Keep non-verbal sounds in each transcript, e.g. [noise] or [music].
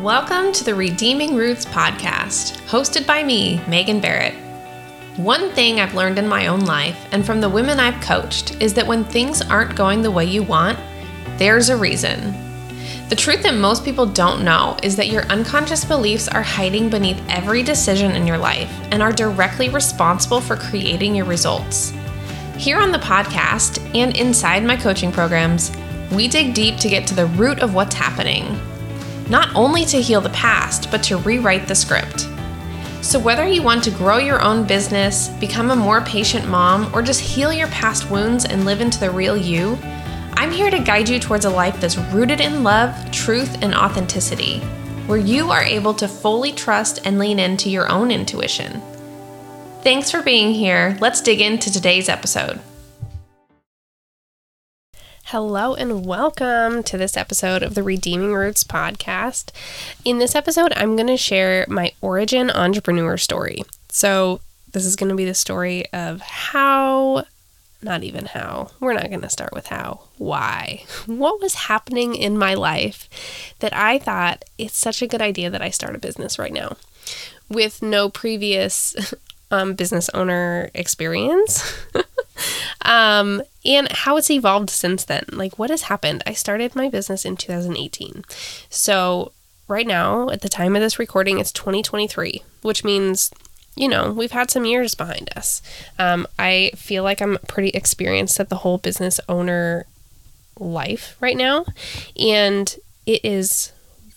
Welcome to the Redeeming Roots podcast, hosted by me, Megan Barrett. One thing I've learned in my own life and from the women I've coached is that when things aren't going the way you want, there's a reason. The truth that most people don't know is that your unconscious beliefs are hiding beneath every decision in your life and are directly responsible for creating your results. Here on the podcast and inside my coaching programs, we dig deep to get to the root of what's happening not only to heal the past, but to rewrite the script. So, whether you want to grow your own business, become a more patient mom, or just heal your past wounds and live into the real you, I'm here to guide you towards a life that's rooted in love, truth, and authenticity, where you are able to fully trust and lean into your own intuition. Thanks for being here. Let's dig into today's episode. Hello and welcome to this episode of the Redeeming Roots podcast. In this episode, I'm going to share my origin entrepreneur story. So, this is going to be the story of how, not even how, we're not going to start with how, why, [laughs] what was happening in my life that I thought it's such a good idea that I start a business right now with no previous [laughs] um, business owner experience. [laughs] um, and how it's evolved since then. Like, what has happened? I started my business in 2018. So, right now, at the time of this recording, it's 2023, which means you know, we've had some years behind us. Um, I feel like I'm pretty experienced at the whole business owner life right now. And it is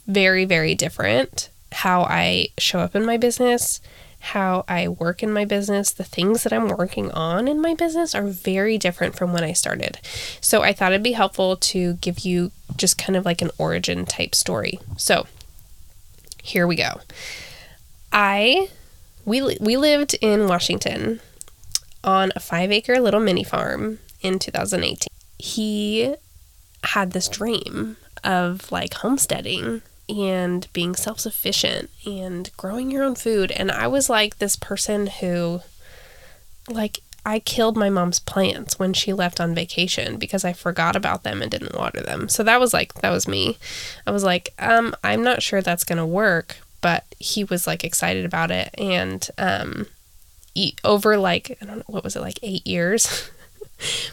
very, very different how I show up in my business, how I work in my business, the things that I'm working on in my business are very different from when I started. So I thought it'd be helpful to give you just kind of like an origin type story. So here we go. I we we lived in Washington on a 5-acre little mini farm in 2018. He had this dream of like homesteading and being self sufficient and growing your own food. And I was like this person who, like, I killed my mom's plants when she left on vacation because I forgot about them and didn't water them. So that was like, that was me. I was like, um, I'm not sure that's going to work, but he was like excited about it. And, um, over like, I don't know, what was it, like eight years? [laughs]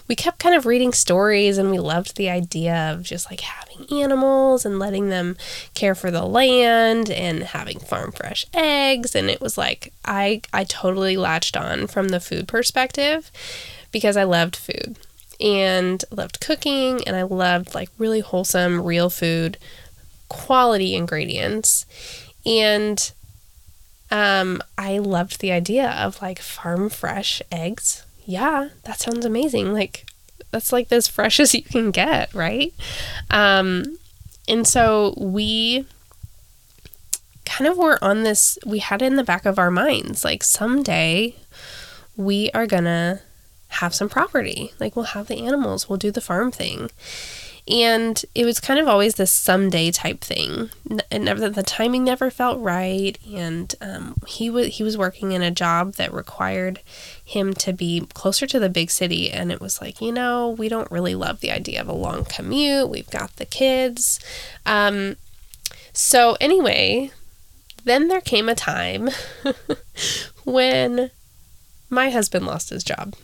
we kept kind of reading stories and we loved the idea of just like having animals and letting them care for the land and having farm fresh eggs. And it was like I I totally latched on from the food perspective because I loved food and loved cooking and I loved like really wholesome real food quality ingredients. And um I loved the idea of like farm fresh eggs yeah, that sounds amazing. Like, that's like as fresh as you can get, right? Um, and so we kind of were on this, we had it in the back of our minds like, someday we are gonna have some property. Like, we'll have the animals, we'll do the farm thing. And it was kind of always this someday type thing. And never, the timing never felt right. And um, he was he was working in a job that required him to be closer to the big city. And it was like, you know, we don't really love the idea of a long commute. We've got the kids. Um, so anyway, then there came a time [laughs] when my husband lost his job.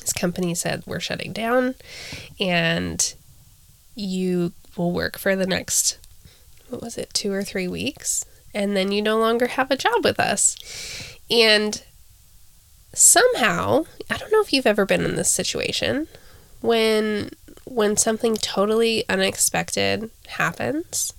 His company said, We're shutting down. And you will work for the next, what was it, two or three weeks, and then you no longer have a job with us. And somehow, I don't know if you've ever been in this situation when when something totally unexpected happens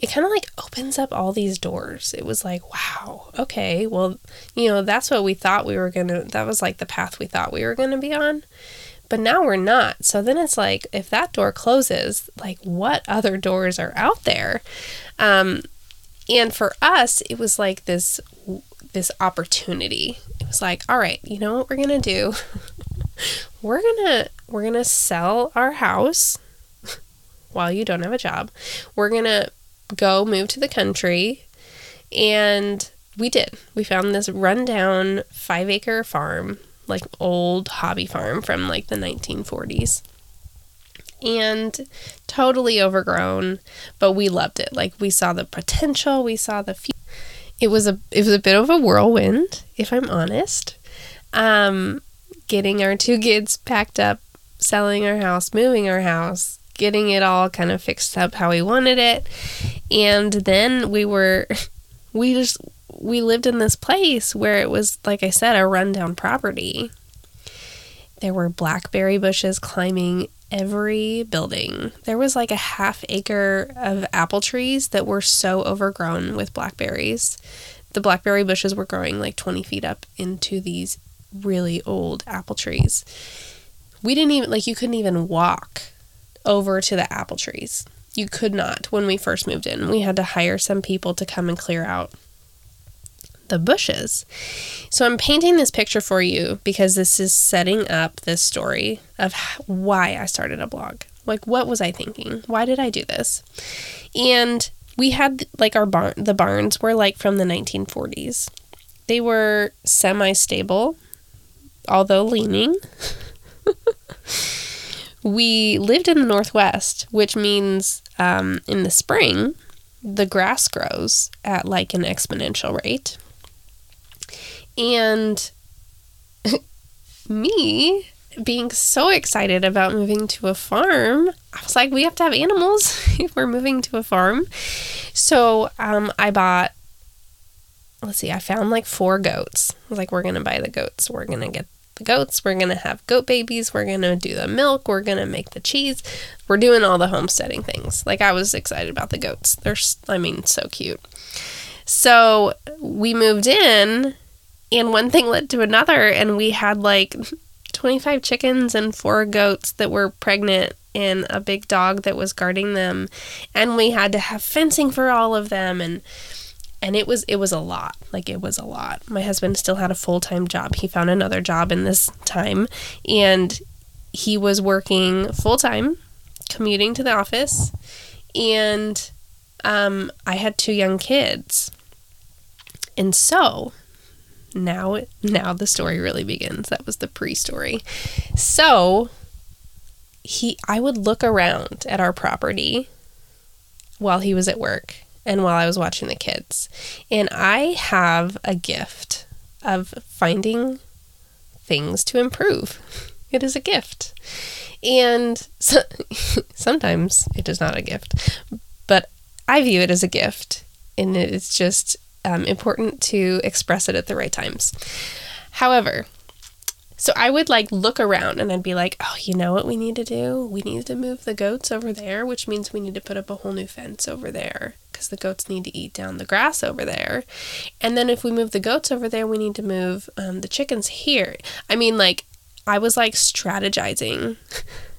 it kind of like opens up all these doors. It was like, wow, okay, well, you know, that's what we thought we were going to, that was like the path we thought we were going to be on but now we're not. So then it's like, if that door closes, like what other doors are out there? Um, and for us, it was like this this opportunity. It was like, all right, you know what we're gonna do? [laughs] we're gonna we're gonna sell our house [laughs] while you don't have a job. We're gonna go move to the country, and we did. We found this rundown five acre farm like old hobby farm from like the 1940s. and totally overgrown, but we loved it. Like we saw the potential, we saw the future. It was a it was a bit of a whirlwind, if I'm honest. Um, getting our two kids packed up, selling our house, moving our house, getting it all kind of fixed up how we wanted it. And then we were [laughs] we just we lived in this place where it was like I said a rundown property. There were blackberry bushes climbing every building. There was like a half acre of apple trees that were so overgrown with blackberries. The blackberry bushes were growing like 20 feet up into these really old apple trees. We didn't even, like, you couldn't even walk over to the apple trees. You could not when we first moved in. We had to hire some people to come and clear out the bushes. So I'm painting this picture for you because this is setting up this story of why I started a blog. Like what was I thinking? Why did I do this? And we had like our barn the barns were like from the 1940s. They were semi-stable although leaning. [laughs] we lived in the northwest, which means um, in the spring the grass grows at like an exponential rate and me being so excited about moving to a farm, I was like, we have to have animals [laughs] if we're moving to a farm. So um, I bought, let's see, I found like four goats. I was like, we're going to buy the goats. We're going to get the goats. We're going to have goat babies. We're going to do the milk. We're going to make the cheese. We're doing all the homesteading things. Like, I was excited about the goats. They're, I mean, so cute. So we moved in and one thing led to another, and we had like 25 chickens and four goats that were pregnant and a big dog that was guarding them and we had to have fencing for all of them and and it was it was a lot like it was a lot. My husband still had a full-time job. He found another job in this time and he was working full-time commuting to the office and um, i had two young kids. And so now now the story really begins. That was the pre-story. So he I would look around at our property while he was at work and while I was watching the kids. And I have a gift of finding things to improve. It is a gift. And so, [laughs] sometimes it is not a gift, but I view it as a gift. And it's just um, important to express it at the right times. However, so I would like look around and I'd be like, oh, you know what we need to do? We need to move the goats over there, which means we need to put up a whole new fence over there because the goats need to eat down the grass over there. And then if we move the goats over there, we need to move um, the chickens here. I mean, like, I was like strategizing.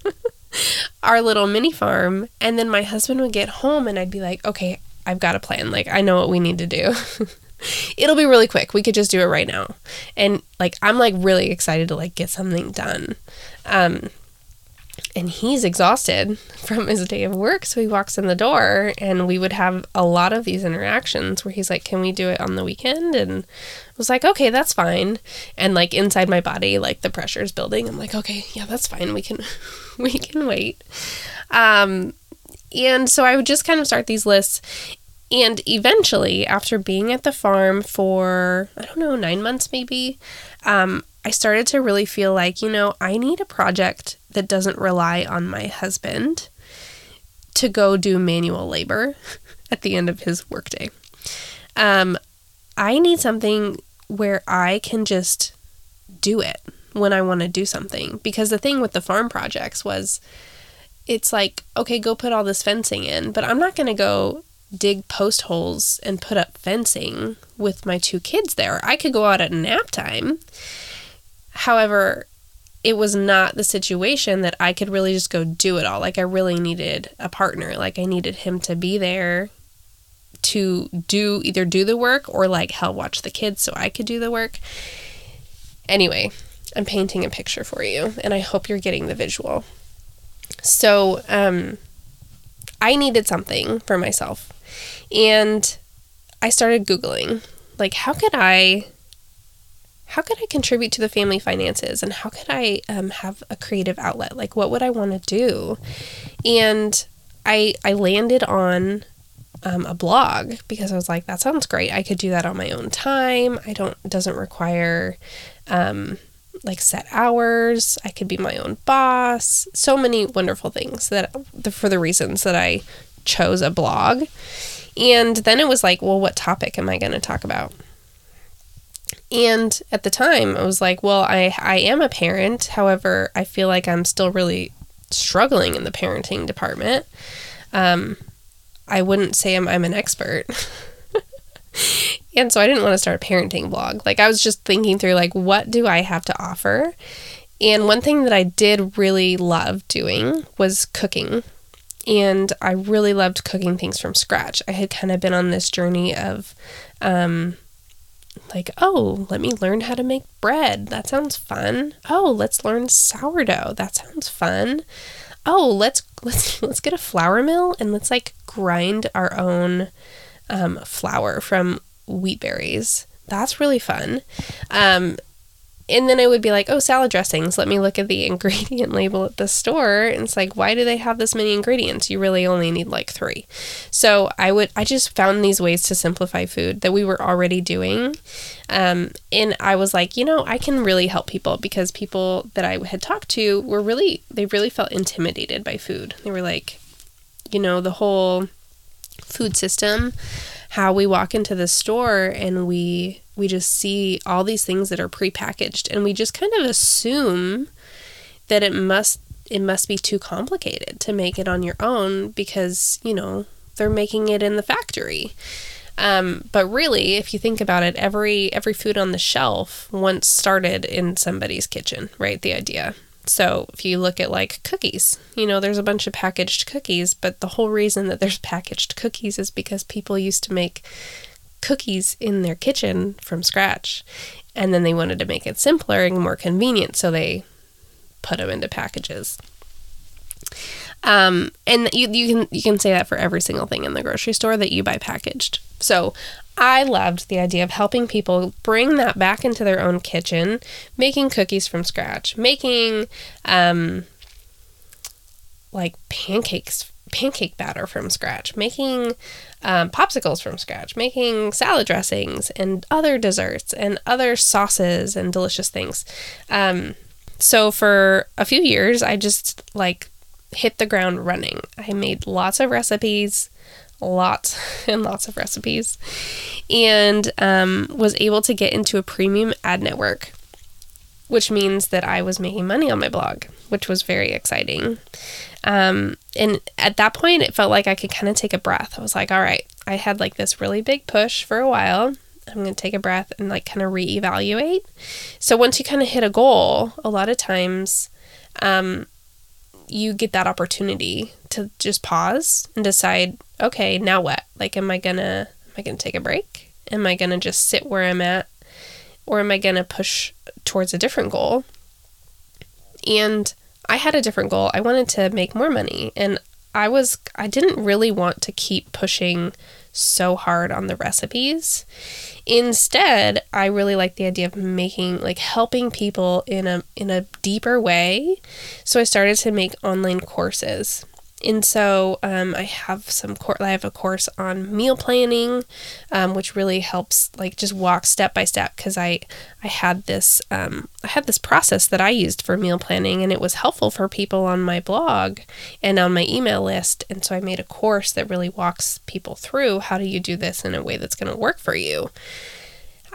[laughs] our little mini farm and then my husband would get home and I'd be like, "Okay, I've got a plan. Like, I know what we need to do. [laughs] It'll be really quick. We could just do it right now. And like, I'm like really excited to like get something done. Um, and he's exhausted [laughs] from his day of work. So he walks in the door, and we would have a lot of these interactions where he's like, Can we do it on the weekend? And I was like, Okay, that's fine. And like inside my body, like the pressure is building. I'm like, Okay, yeah, that's fine. We can, [laughs] we can wait. Um, and so I would just kind of start these lists. And eventually, after being at the farm for, I don't know, nine months maybe, um, I started to really feel like, you know, I need a project that doesn't rely on my husband to go do manual labor [laughs] at the end of his workday. Um, I need something where I can just do it when I want to do something. Because the thing with the farm projects was, it's like, okay, go put all this fencing in, but I'm not going to go dig post holes and put up fencing with my two kids there. I could go out at nap time. However, it was not the situation that I could really just go do it all. Like, I really needed a partner. Like, I needed him to be there to do either do the work or like help watch the kids so I could do the work. Anyway, I'm painting a picture for you, and I hope you're getting the visual. So um, I needed something for myself. And I started Googling, like, how could I. how could I contribute to the family finances and how could I um, have a creative outlet? Like, what would I want to do? And I I landed on um, a blog because I was like, that sounds great. I could do that on my own time. I don't doesn't require um, like set hours. I could be my own boss. So many wonderful things that for the reasons that I chose a blog. And then it was like, well, what topic am I going to talk about? And at the time, I was like, well, I, I am a parent. However, I feel like I'm still really struggling in the parenting department. Um, I wouldn't say I'm, I'm an expert. [laughs] and so I didn't want to start a parenting blog. Like, I was just thinking through, like, what do I have to offer? And one thing that I did really love doing was cooking. And I really loved cooking things from scratch. I had kind of been on this journey of, um, like, oh, let me learn how to make bread. That sounds fun. Oh, let's learn sourdough. That sounds fun. Oh, let's let's [laughs] let's get a flour mill and let's like grind our own um, flour from wheat berries. That's really fun. Um, and then I would be like, oh, salad dressings. Let me look at the [laughs] ingredient label at the store. And it's like, why do they have this many ingredients? You really only need like three. So I would, I just found these ways to simplify food that we were already doing. Um, and I was like, you know, I can really help people because people that I had talked to were really, they really felt intimidated by food. They were like, you know, the whole food system how we walk into the store and we we just see all these things that are prepackaged and we just kind of assume that it must it must be too complicated to make it on your own because, you know, they're making it in the factory. Um, but really, if you think about it, every every food on the shelf once started in somebody's kitchen, right? The idea. So if you look at like cookies, you know, there's a bunch of packaged cookies, but the whole reason that there's packaged cookies is because people used to make cookies in their kitchen from scratch. And then they wanted to make it simpler and more convenient, so they put them into packages. Um, and you, you can you can say that for every single thing in the grocery store that you buy packaged. So I loved the idea of helping people bring that back into their own kitchen, making cookies from scratch, making um, like pancakes, pancake batter from scratch, making um, popsicles from scratch, making salad dressings and other desserts and other sauces and delicious things. Um, so for a few years, I just like hit the ground running. I made lots of recipes lots [laughs] and lots of recipes and um, was able to get into a premium ad network, which means that I was making money on my blog, which was very exciting. Um, and at that point, it felt like I could kind of take a breath. I was like, all right, I had like this really big push for a while. I'm going to take a breath and like kind of reevaluate. So once you kind of hit a goal, a lot of times um, you get that opportunity to just pause and decide, okay, now what? Like, am I gonna am I gonna take a break? Am I gonna just sit where I'm at, or am I gonna push towards a different goal? And I had a different goal. I wanted to make more money, and I was I didn't really want to keep pushing so hard on the recipes. Instead, I really like the idea of making like helping people in a in a deeper way. So I started to make online courses. And so um, I have some cor- I have a course on meal planning, um, which really helps like just walk step by step because I I had this um, I had this process that I used for meal planning and it was helpful for people on my blog and on my email list. And so I made a course that really walks people through how do you do this in a way that's going to work for you.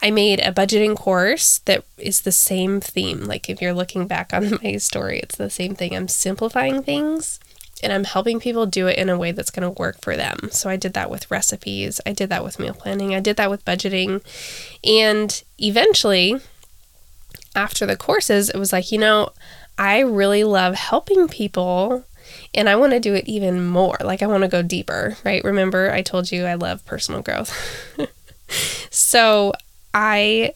I made a budgeting course that is the same theme. Like if you're looking back on [laughs] my story, it's the same thing. I'm simplifying things and I'm helping people do it in a way that's going to work for them. So I did that with recipes, I did that with meal planning, I did that with budgeting. And eventually, after the courses, it was like, you know, I really love helping people and I want to do it even more. Like, I want to go deeper, right? Remember, I told you I love personal growth. [laughs] so I.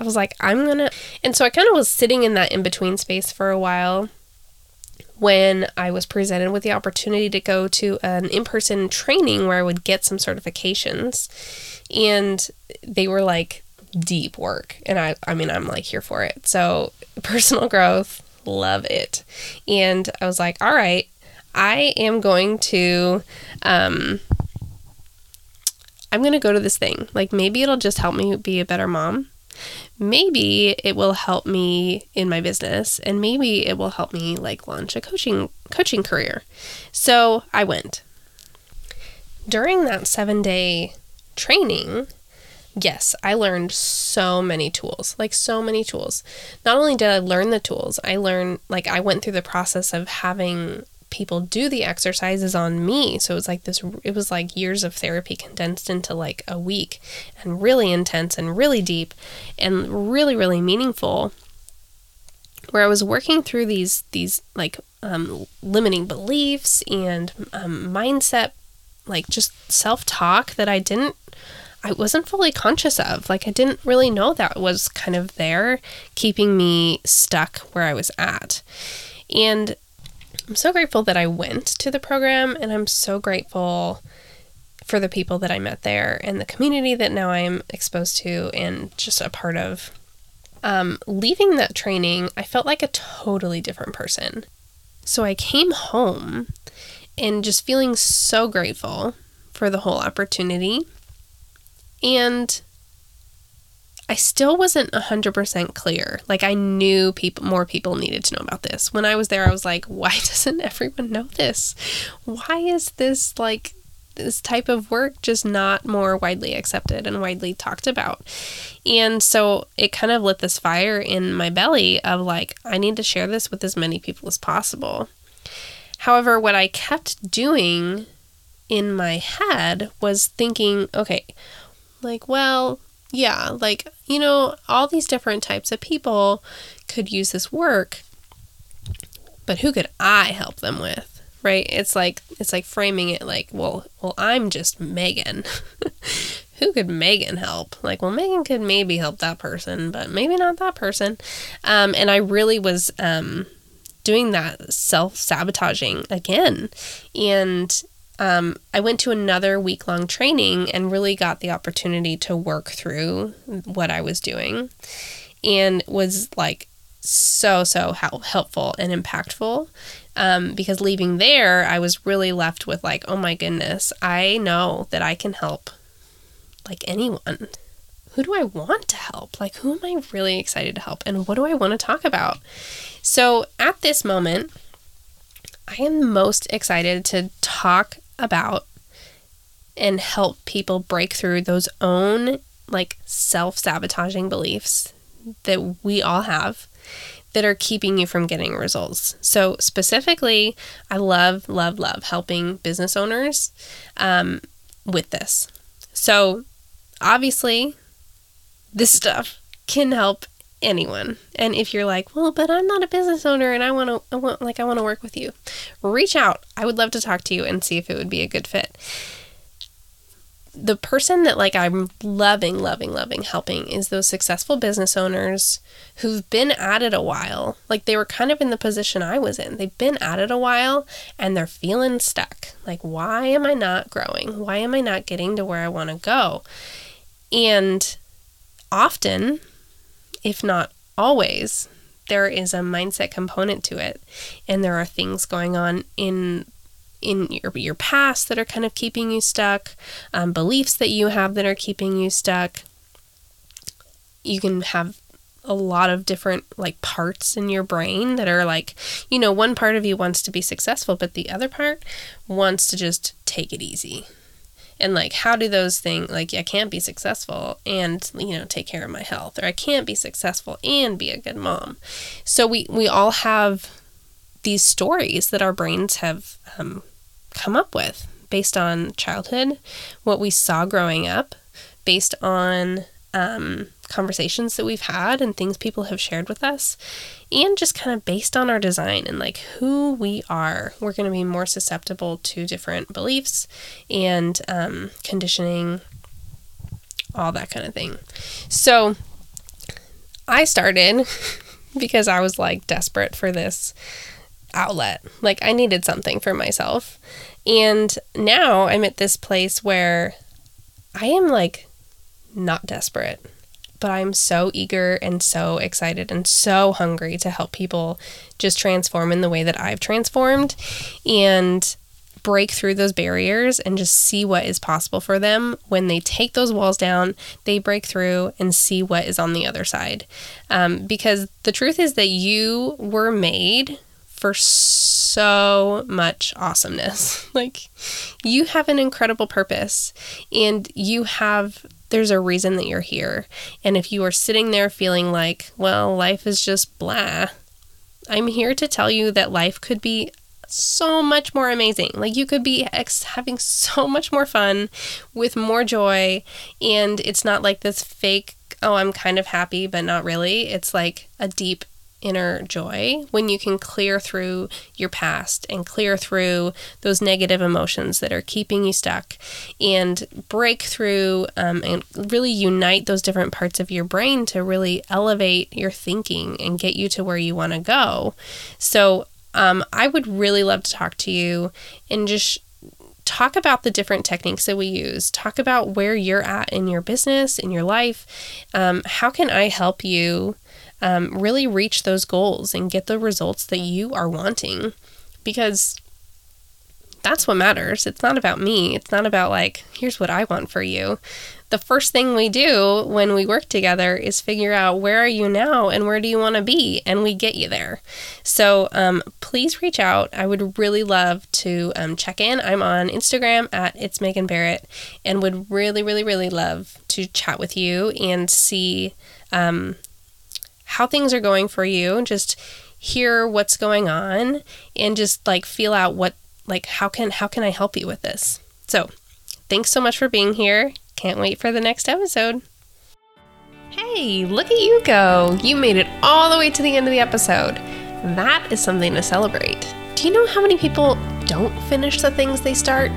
I was like, I'm gonna. And so I kind of was sitting in that in between space for a while when I was presented with the opportunity to go to an in person training where I would get some certifications. And they were like, deep work. And I, I mean, I'm like here for it. So, [laughs] personal growth, love it. And I was like, all right, I am going to, um, I'm going to go to this thing. Like, maybe it'll just help me be a better mom. Maybe it will help me in my business and maybe it will help me like launch a coaching coaching career. So, I went. During that 7-day training, yes, I learned so many tools, like so many tools. Not only did I learn the tools, I learned, like, I went through the process of having people do the exercises on me. So it was like this, it was like years of therapy condensed into like a week and really intense and really deep and really, really meaningful. Where I was working through these, these like um, limiting beliefs and um, mindset, like just self talk that I didn't I wasn't fully conscious of. Like, I didn't really know that was kind of there, keeping me stuck where I was at. And I'm so grateful that I went to the program, and I'm so grateful for the people that I met there and the community that now I'm exposed to and just a part of. Um, leaving that training, I felt like a totally different person. So I came home and just feeling so grateful for the whole opportunity and I still wasn't 100% clear. Like I knew people more people needed to know about this. When I was there I was like, why [laughs] doesn't everyone know this? Why is this like this type of work just not more widely accepted and widely talked about? And so it kind of lit this fire in my belly of like I need to share this with as many people as possible. However, what I kept doing in my head was thinking, okay, like, well, yeah, like, you know, all these different types of people could use this work, but who could I help them with? Right? It's like it's like framing it like, well, well, I'm just Megan. [laughs] who could Megan help? Like, well, Megan could maybe help that person, but maybe not that person. Um, and I really was um, doing that self sabotaging again. And um, I went to another week long training and really got the opportunity to work through what I was doing and was like so, so helpful and impactful. Um, because leaving there, I was really left with like, oh my goodness, I know that I can help like anyone. Who do I want to help? Like, who am I really excited to help? And what do I want to talk about? So at this moment, I am most excited to talk about and help people break through those own like self sabotaging beliefs that we all have that are keeping you from getting results. So, specifically, I love, love, love helping business owners um, with this. So, obviously, this stuff can help anyone. And if you're like, well, but I'm not a business owner and I want to, I want, like, I want to work with you, reach out. I would love to talk to you and see if it would be a good fit. The person that, like, I'm loving, loving, loving helping is those successful business owners who've been at it a while. Like, they were kind of in the position I was in. They've been at it a while and they're feeling stuck. Like, why am I not growing? Why am I not getting to where I want to go? And often, if not always, there is a mindset component to it. And there are things going on in in your, your past that are kind of keeping you stuck, um, beliefs that you have that are keeping you stuck. You can have a lot of different like parts in your brain that are like, you know, one part of you wants to be successful, but the other part wants to just take it easy and like how do those things like i can't be successful and you know take care of my health or i can't be successful and be a good mom. So we we all have these stories that our brains have um, come up with based on childhood what we saw growing up based on um, conversations that we've had and things people have shared with us, and just kind of based on our design and like who we are, we're going to be more susceptible to different beliefs and um, conditioning, all that kind of thing. So I started [laughs] because I was like desperate for this outlet. Like I needed something for myself. And now I'm at this place where I am like not desperate but I'm so eager and so excited and so hungry to help people just transform in the way that I've transformed and break through those barriers and just see what is possible for them when they take those walls down, they break through and see what is on the other side. Um, because the truth is that you were made for so much awesomeness. [laughs] Like, you have an incredible purpose and you have there's a reason that you're here. And if you are sitting there feeling like, well, life is just blah, I'm here to tell you that life could be so much more amazing. Like you could be ex- having so much more fun with more joy. And it's not like this fake, oh, I'm kind of happy, but not really. It's like a deep inner joy when you can clear through your past and clear through those negative emotions that are keeping you stuck and break through um, and really unite those different parts of your brain to really elevate your thinking and get you to where you want to go. So, um, I would really love to talk to you and just talk about the different techniques that we use. Talk about where you're at in your business, in your life. Um, how can I help you um, really reach those goals and get the results that you are wanting? Because that's what matters. It's not about me. It's not about, like, here's what I want for you the first thing we do when we work together is figure out where are you now and where do you want to be, and we get you there. So um, please reach out. I would really love to um, check in. I'm on Instagram at it's Megan Barrett, and would really, really, really love to chat with you and see um, how things are going for you. Just hear what's going on and just like feel out what like how can how can I help you with this. So thanks so much for being here can't wait for the next episode. Hey, look at you go! You made it all the way to the end of the episode. That is something to celebrate. Do you know how many people don't finish the things they start?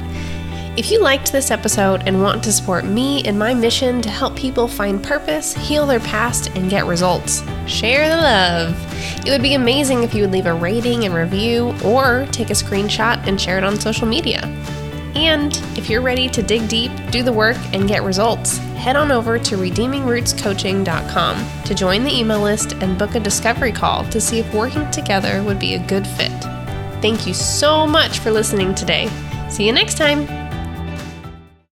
If you liked this episode and want to support me in my mission to help people find purpose, heal their past, and get results, share the love. It would be amazing if you would leave a rating and review or take a screenshot and share it on social media. And if you're ready to dig deep, do the work, and get results, head on over to redeemingrootscoaching.com to join the email list and book a discovery call to see if working together would be a good fit. Thank you so much for listening today. See you next time.